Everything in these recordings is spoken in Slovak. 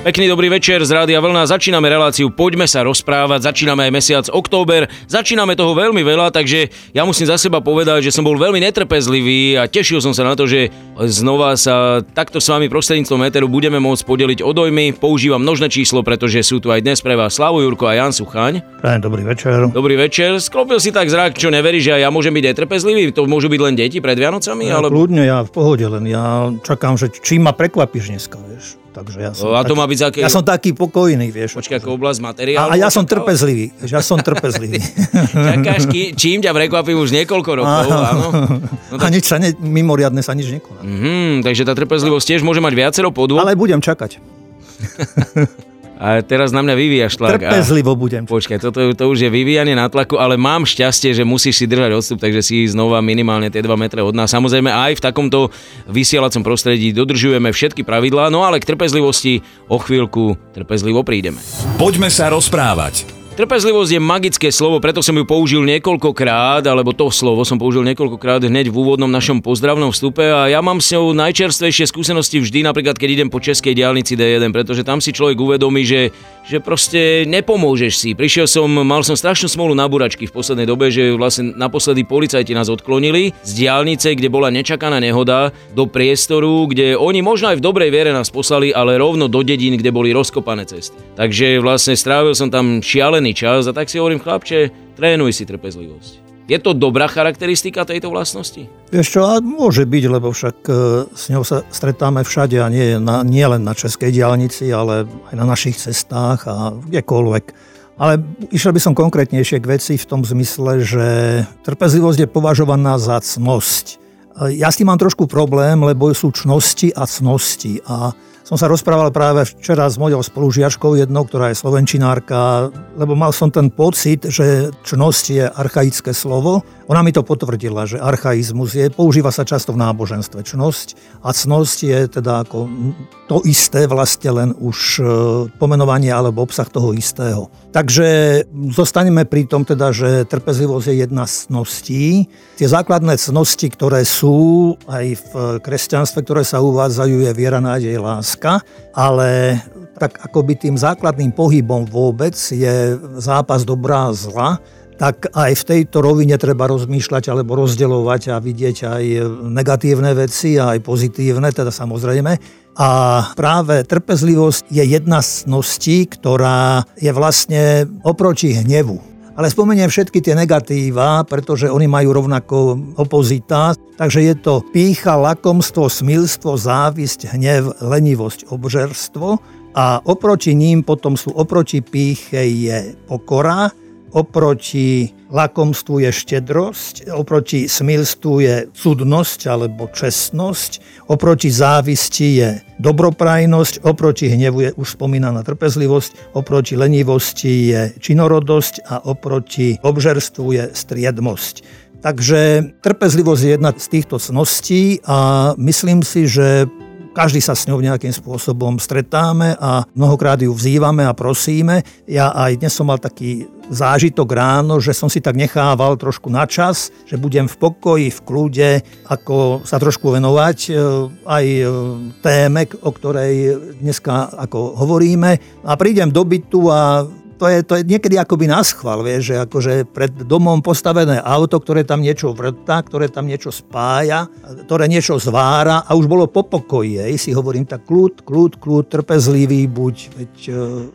Pekný dobrý večer z Rádia Vlna. Začíname reláciu Poďme sa rozprávať. Začíname aj mesiac október. Začíname toho veľmi veľa, takže ja musím za seba povedať, že som bol veľmi netrpezlivý a tešil som sa na to, že znova sa takto s vami prostredníctvom Eteru budeme môcť podeliť o dojmy. Používam množné číslo, pretože sú tu aj dnes pre vás Slavo Jurko a Jan Suchaň. Prajem dobrý večer. Dobrý večer. Sklopil si tak zrak, čo neverí, že ja môžem byť netrpezlivý. To môžu byť len deti pred Vianocami? Ja, alebo... Kľudne, ja v pohode, len ja čakám, že čím ma prekvapíš dneska, vieš. Takže ja som, a to taký, má byť aký... ja som taký pokojný, vieš. Počkaj, ako oblasť materiálu. A, a ja som trpezlivý, ja som trpezlivý. Čakáš, ký- čím ťa prekvapím už niekoľko rokov, áno. No A nič sa ne, mimoriadne sa nič nekoná. Mhm, takže tá trpezlivosť tiež môže mať viacero podôb. Ale budem čakať. A teraz na mňa vyvíjaš tlak. A... Trpezlivo budem. Počkaj, toto to už je vyvíjanie na tlaku, ale mám šťastie, že musíš si držať odstup, takže si znova minimálne tie 2 metre od nás. Samozrejme aj v takomto vysielacom prostredí dodržujeme všetky pravidlá, no ale k trpezlivosti o chvíľku trpezlivo prídeme. Poďme sa rozprávať. Trpezlivosť je magické slovo, preto som ju použil niekoľkokrát, alebo to slovo som použil niekoľkokrát hneď v úvodnom našom pozdravnom vstupe a ja mám s ňou najčerstvejšie skúsenosti vždy, napríklad keď idem po českej diálnici D1, pretože tam si človek uvedomí, že, že proste nepomôžeš si. Prišiel som, mal som strašnú smolu na buračky v poslednej dobe, že vlastne naposledy policajti nás odklonili z diálnice, kde bola nečakaná nehoda, do priestoru, kde oni možno aj v dobrej viere nás poslali, ale rovno do dedín, kde boli rozkopané cesty. Takže vlastne strávil som tam šialený čas a tak si hovorím, chlapče, trénuj si trpezlivosť. Je to dobrá charakteristika tejto vlastnosti? Vieš čo, a môže byť, lebo však e, s ňou sa stretáme všade a nie, na, nie len na českej diálnici, ale aj na našich cestách a kdekoľvek. Ale išiel by som konkrétnejšie k veci v tom zmysle, že trpezlivosť je považovaná za cnosť. E, Ja s tým mám trošku problém, lebo sú čnosti a cnosti. A som sa rozprával práve včera s mojou spolužiačkou jednou, ktorá je slovenčinárka, lebo mal som ten pocit, že čnosť je archaické slovo. Ona mi to potvrdila, že archaizmus je, používa sa často v náboženstve. Čnosť a cnosť je teda ako to isté, vlastne len už e, pomenovanie alebo obsah toho istého. Takže zostaneme pri tom teda, že trpezlivosť je jedna z cností. Tie základné cnosti, ktoré sú aj v kresťanstve, ktoré sa uvádzajú, je viera, nádej, láska, ale tak akoby tým základným pohybom vôbec je zápas dobrá a zla, tak aj v tejto rovine treba rozmýšľať alebo rozdeľovať a vidieť aj negatívne veci a aj pozitívne, teda samozrejme. A práve trpezlivosť je jedna z ktorá je vlastne oproti hnevu. Ale spomeniem všetky tie negatíva, pretože oni majú rovnako opozita. Takže je to pícha, lakomstvo, smilstvo, závisť, hnev, lenivosť, obžerstvo. A oproti ním potom sú oproti píche je pokora, oproti lakomstvu je štedrosť, oproti smilstvu je cudnosť alebo čestnosť, oproti závisti je dobroprajnosť, oproti hnevu je už spomínaná trpezlivosť, oproti lenivosti je činorodosť a oproti obžerstvu je striedmosť. Takže trpezlivosť je jedna z týchto cností a myslím si, že každý sa s ňou nejakým spôsobom stretáme a mnohokrát ju vzývame a prosíme. Ja aj dnes som mal taký zážitok ráno, že som si tak nechával trošku na čas, že budem v pokoji, v kľude, ako sa trošku venovať e, aj e, téme, o ktorej dneska ako hovoríme. A prídem do bytu a to je, to je niekedy akoby na schvál, vieš, že akože pred domom postavené auto, ktoré tam niečo vrtá, ktoré tam niečo spája, ktoré niečo zvára a už bolo po pokoji, hej, si hovorím tak kľud, kľud, kľud, trpezlivý buď, veď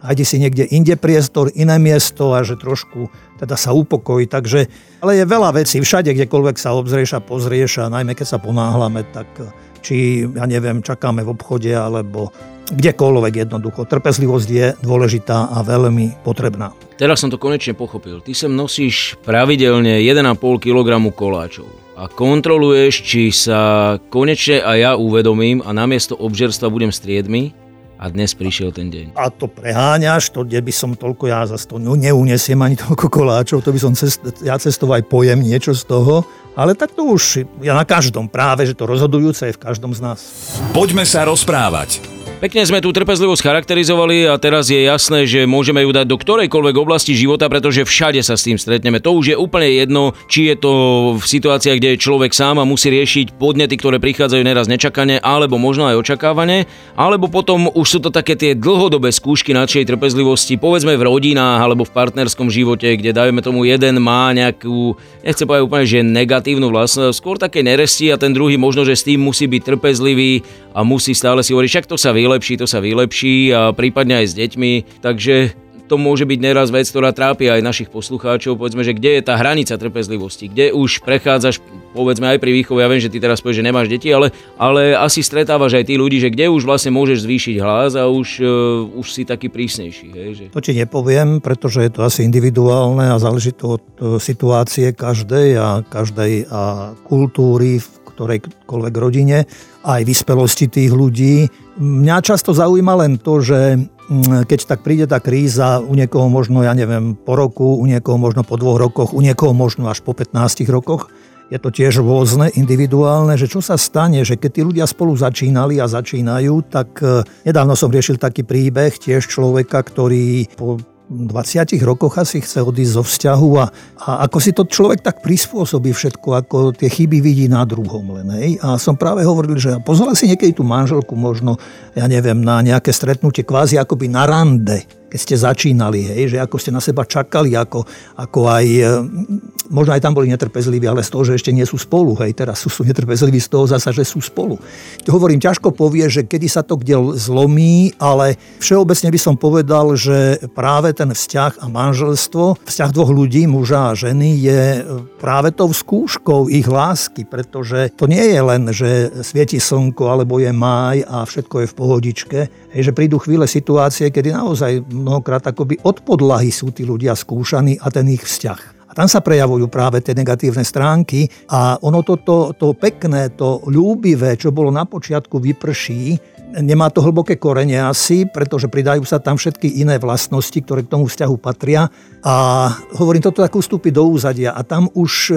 uh, si niekde inde priestor, iné miesto a že trošku teda sa upokojí, takže, ale je veľa vecí, všade, kdekoľvek sa obzrieš a pozrieš a najmä keď sa ponáhlame, tak či, ja neviem, čakáme v obchode alebo kdekoľvek jednoducho. Trpezlivosť je dôležitá a veľmi potrebná. Teraz som to konečne pochopil. Ty sem nosíš pravidelne 1,5 kg koláčov a kontroluješ, či sa konečne aj ja uvedomím a namiesto obžerstva budem striedmi a dnes prišiel ten deň. A to preháňaš, to kde by som toľko, ja zase to neunesiem ani toľko koláčov, to by som cest, ja cestoval aj pojem niečo z toho, ale tak to už ja na každom práve, že to rozhodujúce je v každom z nás. Poďme sa rozprávať. Pekne sme tú trpezlivosť charakterizovali a teraz je jasné, že môžeme ju dať do ktorejkoľvek oblasti života, pretože všade sa s tým stretneme. To už je úplne jedno, či je to v situáciách, kde je človek sám a musí riešiť podnety, ktoré prichádzajú neraz nečakane, alebo možno aj očakávane, alebo potom už sú to také tie dlhodobé skúšky našej trpezlivosti, povedzme v rodinách alebo v partnerskom živote, kde dajme tomu jeden má nejakú, nechcem povedať úplne, že negatívnu vlastnosť, skôr také neresti a ten druhý možno, že s tým musí byť trpezlivý a musí stále si hovoriť, však to sa vylepší, to sa vylepší a prípadne aj s deťmi. Takže to môže byť neraz vec, ktorá trápi aj našich poslucháčov. Povedzme, že kde je tá hranica trpezlivosti, kde už prechádzaš, povedzme aj pri výchove, ja viem, že ty teraz povieš, že nemáš deti, ale, ale asi stretávaš aj tí ľudí, že kde už vlastne môžeš zvýšiť hlas a už, uh, už si taký prísnejší. Hej, že... To ti nepoviem, pretože je to asi individuálne a záleží to od e, situácie každej a každej a kultúry, v ktorejkoľvek rodine, aj vyspelosti tých ľudí. Mňa často zaujíma len to, že mm, keď tak príde tá kríza, u niekoho možno, ja neviem, po roku, u niekoho možno po dvoch rokoch, u niekoho možno až po 15 rokoch, je to tiež rôzne, individuálne, že čo sa stane, že keď tí ľudia spolu začínali a začínajú, tak e, nedávno som riešil taký príbeh tiež človeka, ktorý po 20 rokoch asi chce odísť zo vzťahu a, a ako si to človek tak prispôsobí všetko, ako tie chyby vidí na druhom len. Hej. A som práve hovoril, že pozval si niekedy tú manželku možno, ja neviem, na nejaké stretnutie kvázi akoby na rande keď ste začínali, hej, že ako ste na seba čakali, ako, ako aj, e, možno aj tam boli netrpezliví, ale z toho, že ešte nie sú spolu, hej, teraz sú, sú netrpezliví z toho zasa, že sú spolu. Hovorím, ťažko povie, že kedy sa to kde zlomí, ale všeobecne by som povedal, že práve ten vzťah a manželstvo, vzťah dvoch ľudí, muža a ženy, je práve tou skúškou ich lásky, pretože to nie je len, že svieti slnko, alebo je máj a všetko je v pohodičke, hej, že prídu chvíle situácie, kedy naozaj mnohokrát akoby od podlahy sú tí ľudia skúšaní a ten ich vzťah. A tam sa prejavujú práve tie negatívne stránky a ono to, to, to pekné, to ľúbivé, čo bolo na počiatku, vyprší, nemá to hlboké korene asi, pretože pridajú sa tam všetky iné vlastnosti, ktoré k tomu vzťahu patria. A hovorím, toto tak ustúpi do úzadia a tam už e,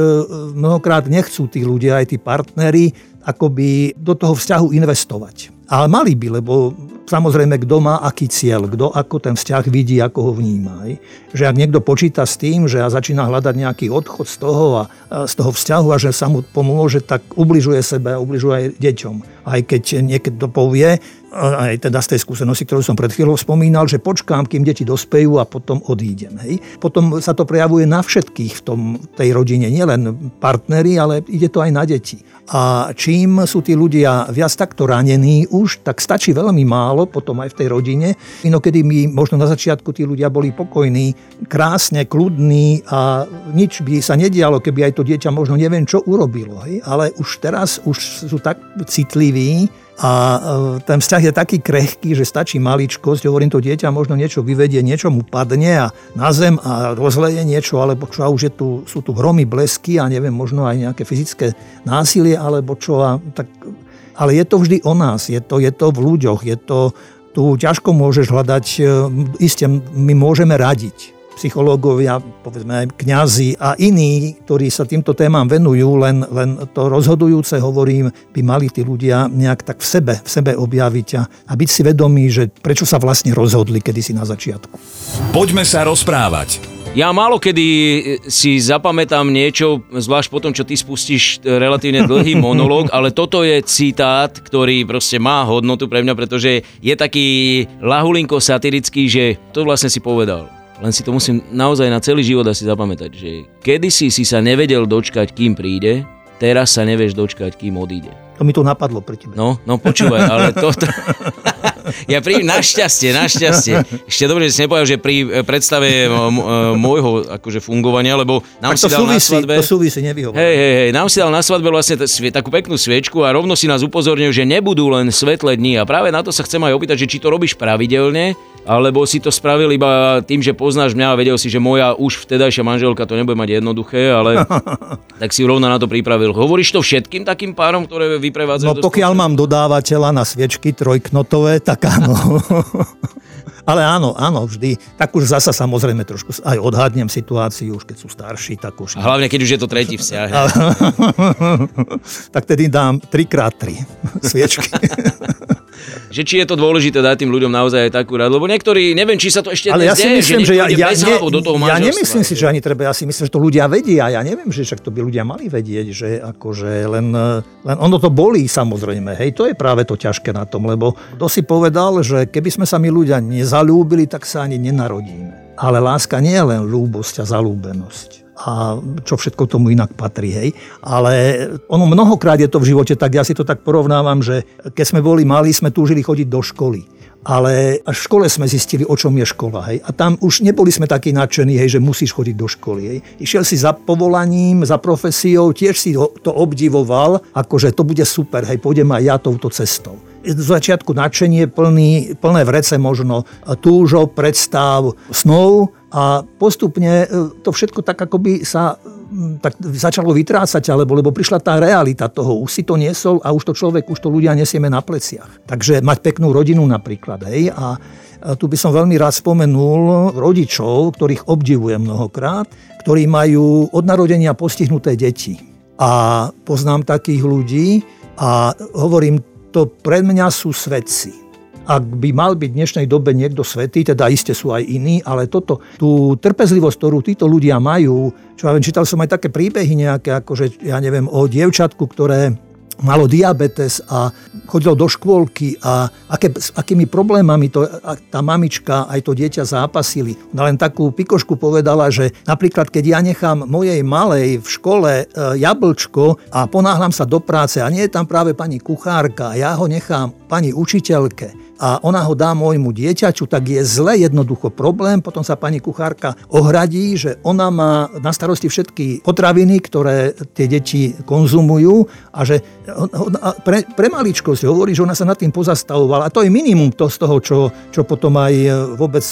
mnohokrát nechcú tí ľudia, aj tí partnery, akoby do toho vzťahu investovať. Ale mali by, lebo samozrejme, kto má aký cieľ, kto ako ten vzťah vidí, ako ho vníma. Že ak niekto počíta s tým, že začína hľadať nejaký odchod z toho a z toho vzťahu a že sa mu pomôže, tak ubližuje sebe a ubližuje aj deťom. Aj keď niekto povie, aj teda z tej skúsenosti, ktorú som pred chvíľou spomínal, že počkám, kým deti dospejú a potom odídem. Hej. Potom sa to prejavuje na všetkých v tom, tej rodine, nielen partneri, ale ide to aj na deti. A čím sú tí ľudia viac takto ranení už, tak stačí veľmi málo potom aj v tej rodine. Inokedy my možno na začiatku tí ľudia boli pokojní, krásne, kľudní a nič by sa nedialo, keby aj to dieťa možno neviem čo urobilo. Hej. Ale už teraz už sú tak citliví, a e, ten vzťah je taký krehký, že stačí maličkosť, hovorím to dieťa, možno niečo vyvedie, niečo mu padne a na zem a rozleje niečo, alebo čo a už je tu, sú tu hromy, blesky a neviem, možno aj nejaké fyzické násilie, alebo čo a tak... Ale je to vždy o nás, je to, je to v ľuďoch, je to, tu ťažko môžeš hľadať, e, iste my môžeme radiť, psychológovia, povedzme aj kňazi a iní, ktorí sa týmto témam venujú, len, len to rozhodujúce, hovorím, by mali tí ľudia nejak tak v sebe, v sebe objaviť a, a byť si vedomí, že prečo sa vlastne rozhodli kedysi na začiatku. Poďme sa rozprávať. Ja málo kedy si zapamätám niečo, zvlášť po tom, čo ty spustíš relatívne dlhý monológ, ale toto je citát, ktorý proste má hodnotu pre mňa, pretože je taký lahulinko satirický, že to vlastne si povedal. Len si to musím naozaj na celý život asi zapamätať, že kedysi si sa nevedel dočkať, kým príde, teraz sa nevieš dočkať, kým odíde. To mi to napadlo pri tebe. No, no počúvaj, ale toto... ja pri našťastie, našťastie. Ešte dobre, že si nepovedal, že pri eh, predstave eh, eh, môjho akože fungovania, lebo nám tak si dal súvisí, na svadbe... To súvisí. Hej, hej, hej, nám si dal na svadbe vlastne t- takú peknú sviečku a rovno si nás upozornil, že nebudú len svetlé dni a práve na to sa chcem aj opýtať, že či to robíš pravidelne, alebo si to spravil iba tým, že poznáš mňa a vedel si, že moja už vtedajšia manželka to nebude mať jednoduché, ale tak si rovno na to pripravil. Hovoríš to všetkým takým párom, ktoré vyprevádzajú? No pokiaľ mám dodávateľa na sviečky trojknotové, tak áno. Ale áno, áno, vždy. Tak už zasa samozrejme trošku aj odhadnem situáciu, už keď sú starší, tak už... A hlavne, keď už je to tretí vzťah. tak tedy dám 3x3 sviečky. Že či je to dôležité dať tým ľuďom naozaj aj takú radu, lebo niektorí, neviem, či sa to ešte Ale ja si deje, myslím, že, že ja, ja, ne, do toho ja nemyslím si, že ani treba, ja si myslím, že to ľudia vedia. Ja neviem, že však to by ľudia mali vedieť, že akože len, len ono to bolí samozrejme. Hej, to je práve to ťažké na tom, lebo kto si povedal, že keby sme sa my ľudia nezalúbili, tak sa ani nenarodíme. Ale láska nie je len ľúbosť a zalúbenosť a čo všetko tomu inak patrí, hej. Ale ono mnohokrát je to v živote tak, ja si to tak porovnávam, že keď sme boli malí, sme túžili chodiť do školy. Ale až v škole sme zistili, o čom je škola. Hej. A tam už neboli sme takí nadšení, hej, že musíš chodiť do školy. Hej. Išiel si za povolaním, za profesiou, tiež si to obdivoval, akože to bude super, hej, pôjdem aj ja touto cestou z začiatku nadšenie, plný, plné vrece možno túžo, predstav, snov a postupne e, to všetko tak akoby sa tak začalo vytrácať, alebo lebo prišla tá realita toho, už si to niesol a už to človek, už to ľudia nesieme na pleciach. Takže mať peknú rodinu napríklad, hej, a tu by som veľmi rád spomenul rodičov, ktorých obdivujem mnohokrát, ktorí majú od narodenia postihnuté deti. A poznám takých ľudí a hovorím, to pre mňa sú svedci. Ak by mal byť v dnešnej dobe niekto svetý, teda iste sú aj iní, ale toto, tú trpezlivosť, ktorú títo ľudia majú, čo ja viem, čítal som aj také príbehy nejaké, akože ja neviem, o dievčatku, ktoré malo diabetes a chodilo do škôlky a aké, s akými problémami to, tá mamička aj to dieťa zápasili. Ona len takú pikošku povedala, že napríklad keď ja nechám mojej malej v škole e, jablčko a ponáhľam sa do práce a nie je tam práve pani kuchárka a ja ho nechám pani učiteľke, a ona ho dá môjmu dieťaču, tak je zle jednoducho problém. Potom sa pani kuchárka ohradí, že ona má na starosti všetky potraviny, ktoré tie deti konzumujú a že pre, pre maličkosť hovorí, že ona sa nad tým pozastavovala. A to je minimum to z toho, čo, čo potom aj vôbec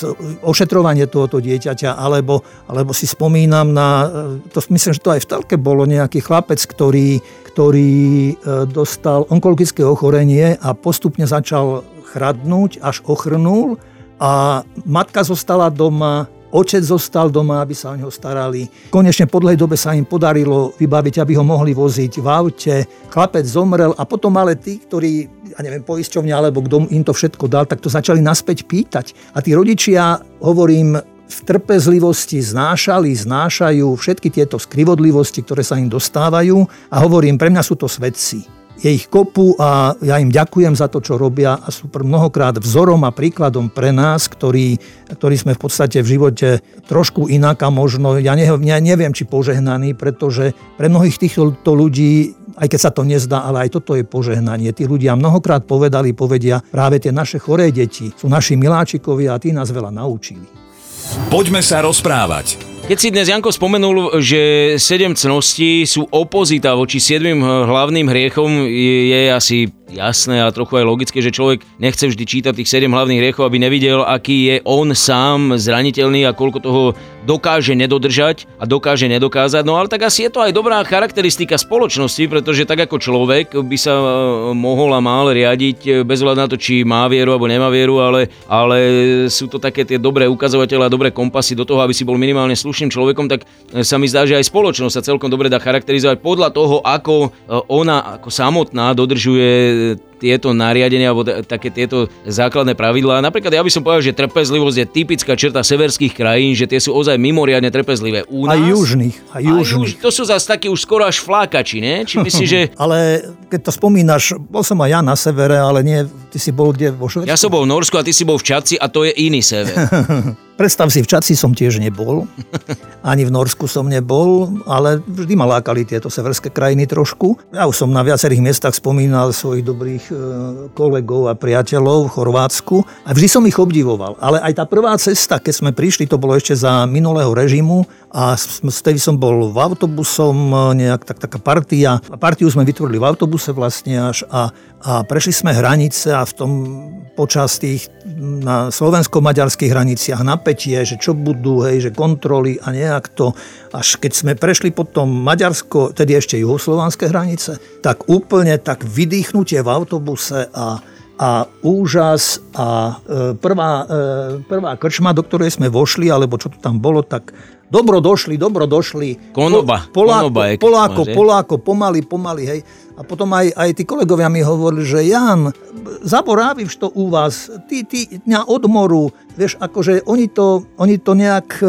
ošetrovanie tohoto dieťaťa, alebo, alebo si spomínam na, to myslím, že to aj v telke bolo nejaký chlapec, ktorý, ktorý e, dostal onkologické ochorenie a postupne začal chradnúť, až ochrnul a matka zostala doma, Otec zostal doma, aby sa o neho starali. Konečne po dlhej dobe sa im podarilo vybaviť, aby ho mohli voziť v aute. Chlapec zomrel a potom ale tí, ktorí, ja neviem, poisťovňa alebo kto im to všetko dal, tak to začali naspäť pýtať. A tí rodičia, hovorím, v trpezlivosti znášali, znášajú všetky tieto skrivodlivosti, ktoré sa im dostávajú a hovorím, pre mňa sú to svedci je ich kopu a ja im ďakujem za to, čo robia a sú mnohokrát vzorom a príkladom pre nás, ktorí, ktorí sme v podstate v živote trošku inak a možno, ja, ne, ja neviem, či požehnaní, pretože pre mnohých týchto ľudí aj keď sa to nezdá, ale aj toto je požehnanie. Tí ľudia mnohokrát povedali, povedia, práve tie naše choré deti sú naši miláčikovia a tí nás veľa naučili. Poďme sa rozprávať. Keď si dnes Janko spomenul, že sedem cností sú opozita voči siedmým hlavným hriechom, je, asi jasné a trochu aj logické, že človek nechce vždy čítať tých 7 hlavných hriechov, aby nevidel, aký je on sám zraniteľný a koľko toho dokáže nedodržať a dokáže nedokázať. No ale tak asi je to aj dobrá charakteristika spoločnosti, pretože tak ako človek by sa e, mohol a mal riadiť e, bez hľadu na to, či má vieru alebo nemá vieru, ale, ale sú to také tie dobré ukazovatele a dobré kompasy do toho, aby si bol minimálne slušným človekom, tak e, sa mi zdá, že aj spoločnosť sa celkom dobre dá charakterizovať podľa toho, ako ona ako samotná dodržuje tieto nariadenia alebo také tieto základné pravidlá. Napríklad ja by som povedal, že trpezlivosť je typická črta severských krajín, že tie sú ozaj mimoriadne trpezlivé. U nás, aj južných. Aj južných. Juž, to sú zase takí už skoro až flákači, ne? Či myslíš, že... ale keď to spomínaš, bol som aj ja na severe, ale nie, ty si bol kde vo Švedsku? Ja som bol v Norsku a ty si bol v Čaci a to je iný sever. Predstav si, v Čaci som tiež nebol, ani v Norsku som nebol, ale vždy ma lákali tieto severské krajiny trošku. Ja už som na viacerých miestach spomínal svojich dobrých e, kolegov a priateľov v Chorvátsku a vždy som ich obdivoval. Ale aj tá prvá cesta, keď sme prišli, to bolo ešte za minulého režimu a vtedy som bol v autobusom, e, nejak tak, taká partia. Partiu sme vytvorili v autobuse vlastne až a, a prešli sme hranice a v tom počas tých na slovensko-maďarských hraniciach napätie, že čo budú, hej, že kontroly a nejak to. Až keď sme prešli potom Maďarsko, tedy ešte juhoslovanské hranice, tak úplne tak vydýchnutie v autobuse a a úžas a e, prvá, e, prvá krčma, do ktorej sme vošli, alebo čo to tam bolo, tak dobro došli, dobro došli. Konoba. Poláko, Konoba je Poláko, Poláko, pomaly, pomaly, hej. A potom aj, aj tí kolegovia mi hovorili, že Jan, zaboráviš to u vás, ty, ty dňa od moru, vieš, akože oni to, oni to nejak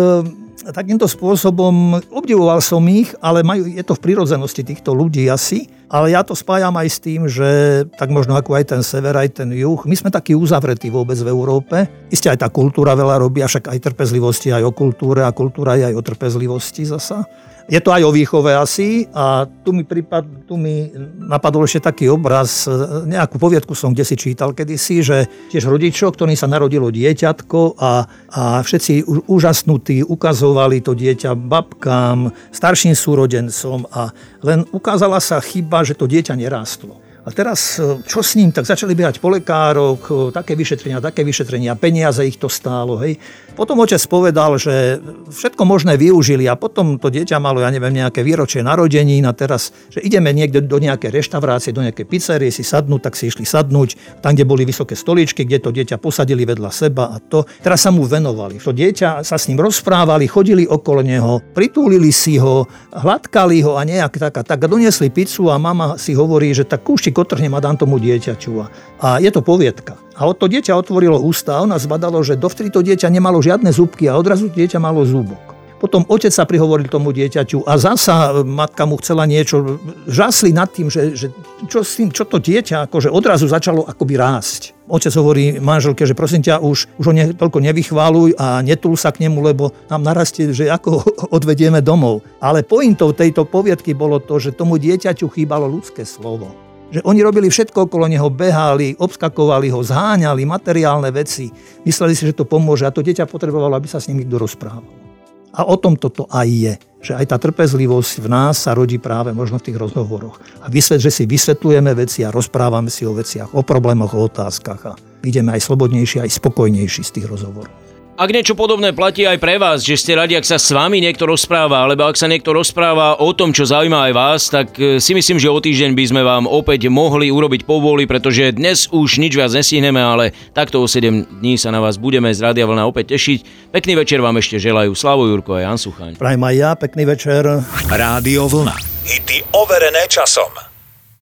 takýmto spôsobom, obdivoval som ich, ale majú, je to v prírodzenosti týchto ľudí asi, ale ja to spájam aj s tým, že tak možno ako aj ten sever, aj ten juh, my sme takí uzavretí vôbec v Európe. Isté aj tá kultúra veľa robí, však aj trpezlivosti, aj o kultúre a kultúra je aj o trpezlivosti zasa. Je to aj o výchove asi a tu mi, prípad, tu mi napadol ešte taký obraz, nejakú poviedku som kde si čítal kedysi, že tiež rodičov, ktorý sa narodilo dieťatko a, a všetci úžasnutí ukazovali to dieťa babkám, starším súrodencom a len ukázala sa chyba, že to dieťa nerástlo. A teraz, e, čo s ním? Tak začali behať po lekároch, e, také vyšetrenia, také vyšetrenia, peniaze ich to stálo. Hej. Potom otec povedal, že všetko možné využili a potom to dieťa malo, ja neviem, nejaké výročie narodenín a teraz, že ideme niekde do nejaké reštaurácie, do nejaké pizzerie si sadnúť, tak si išli sadnúť tam, kde boli vysoké stoličky, kde to dieťa posadili vedľa seba a to. Teraz sa mu venovali. To dieťa sa s ním rozprávali, chodili okolo neho, pritúlili si ho, hladkali ho a nejak tak a tak. A doniesli pizzu a mama si hovorí, že tak otrhnem a dám tomu dieťaťu. A je to poviedka. A to dieťa otvorilo ústa a ona zbadalo, že dovtedy to dieťa nemalo žiadne zúbky a odrazu dieťa malo zúbok. Potom otec sa prihovoril tomu dieťaťu a zasa matka mu chcela niečo, žasli nad tým, že, že čo, s tým, čo to dieťa akože odrazu začalo akoby rásť. Otec hovorí manželke, že prosím ťa, už, už ho ne, toľko nevychváluj a netul sa k nemu, lebo nám narastie, že ako odvedieme domov. Ale pointou tejto poviedky bolo to, že tomu dieťaťu chýbalo ľudské slovo. Že oni robili všetko okolo neho, behali, obskakovali ho, zháňali materiálne veci. Mysleli si, že to pomôže a to dieťa potrebovalo, aby sa s ním niekto rozprával. A o tom toto aj je. Že aj tá trpezlivosť v nás sa rodí práve možno v tých rozhovoroch. A vysvet, že si vysvetlujeme veci a rozprávame si o veciach, o problémoch, o otázkach a ideme aj slobodnejší, aj spokojnejší z tých rozhovorov. Ak niečo podobné platí aj pre vás, že ste radi, ak sa s vami niekto rozpráva, alebo ak sa niekto rozpráva o tom, čo zaujíma aj vás, tak e, si myslím, že o týždeň by sme vám opäť mohli urobiť povoli, pretože dnes už nič viac nestihneme, ale takto o 7 dní sa na vás budeme z Rádia Vlna opäť tešiť. Pekný večer vám ešte želajú Slavo Jurko a Jan Suchaň. Prajem aj ja, pekný večer. Rádio Vlna. Hity overené časom.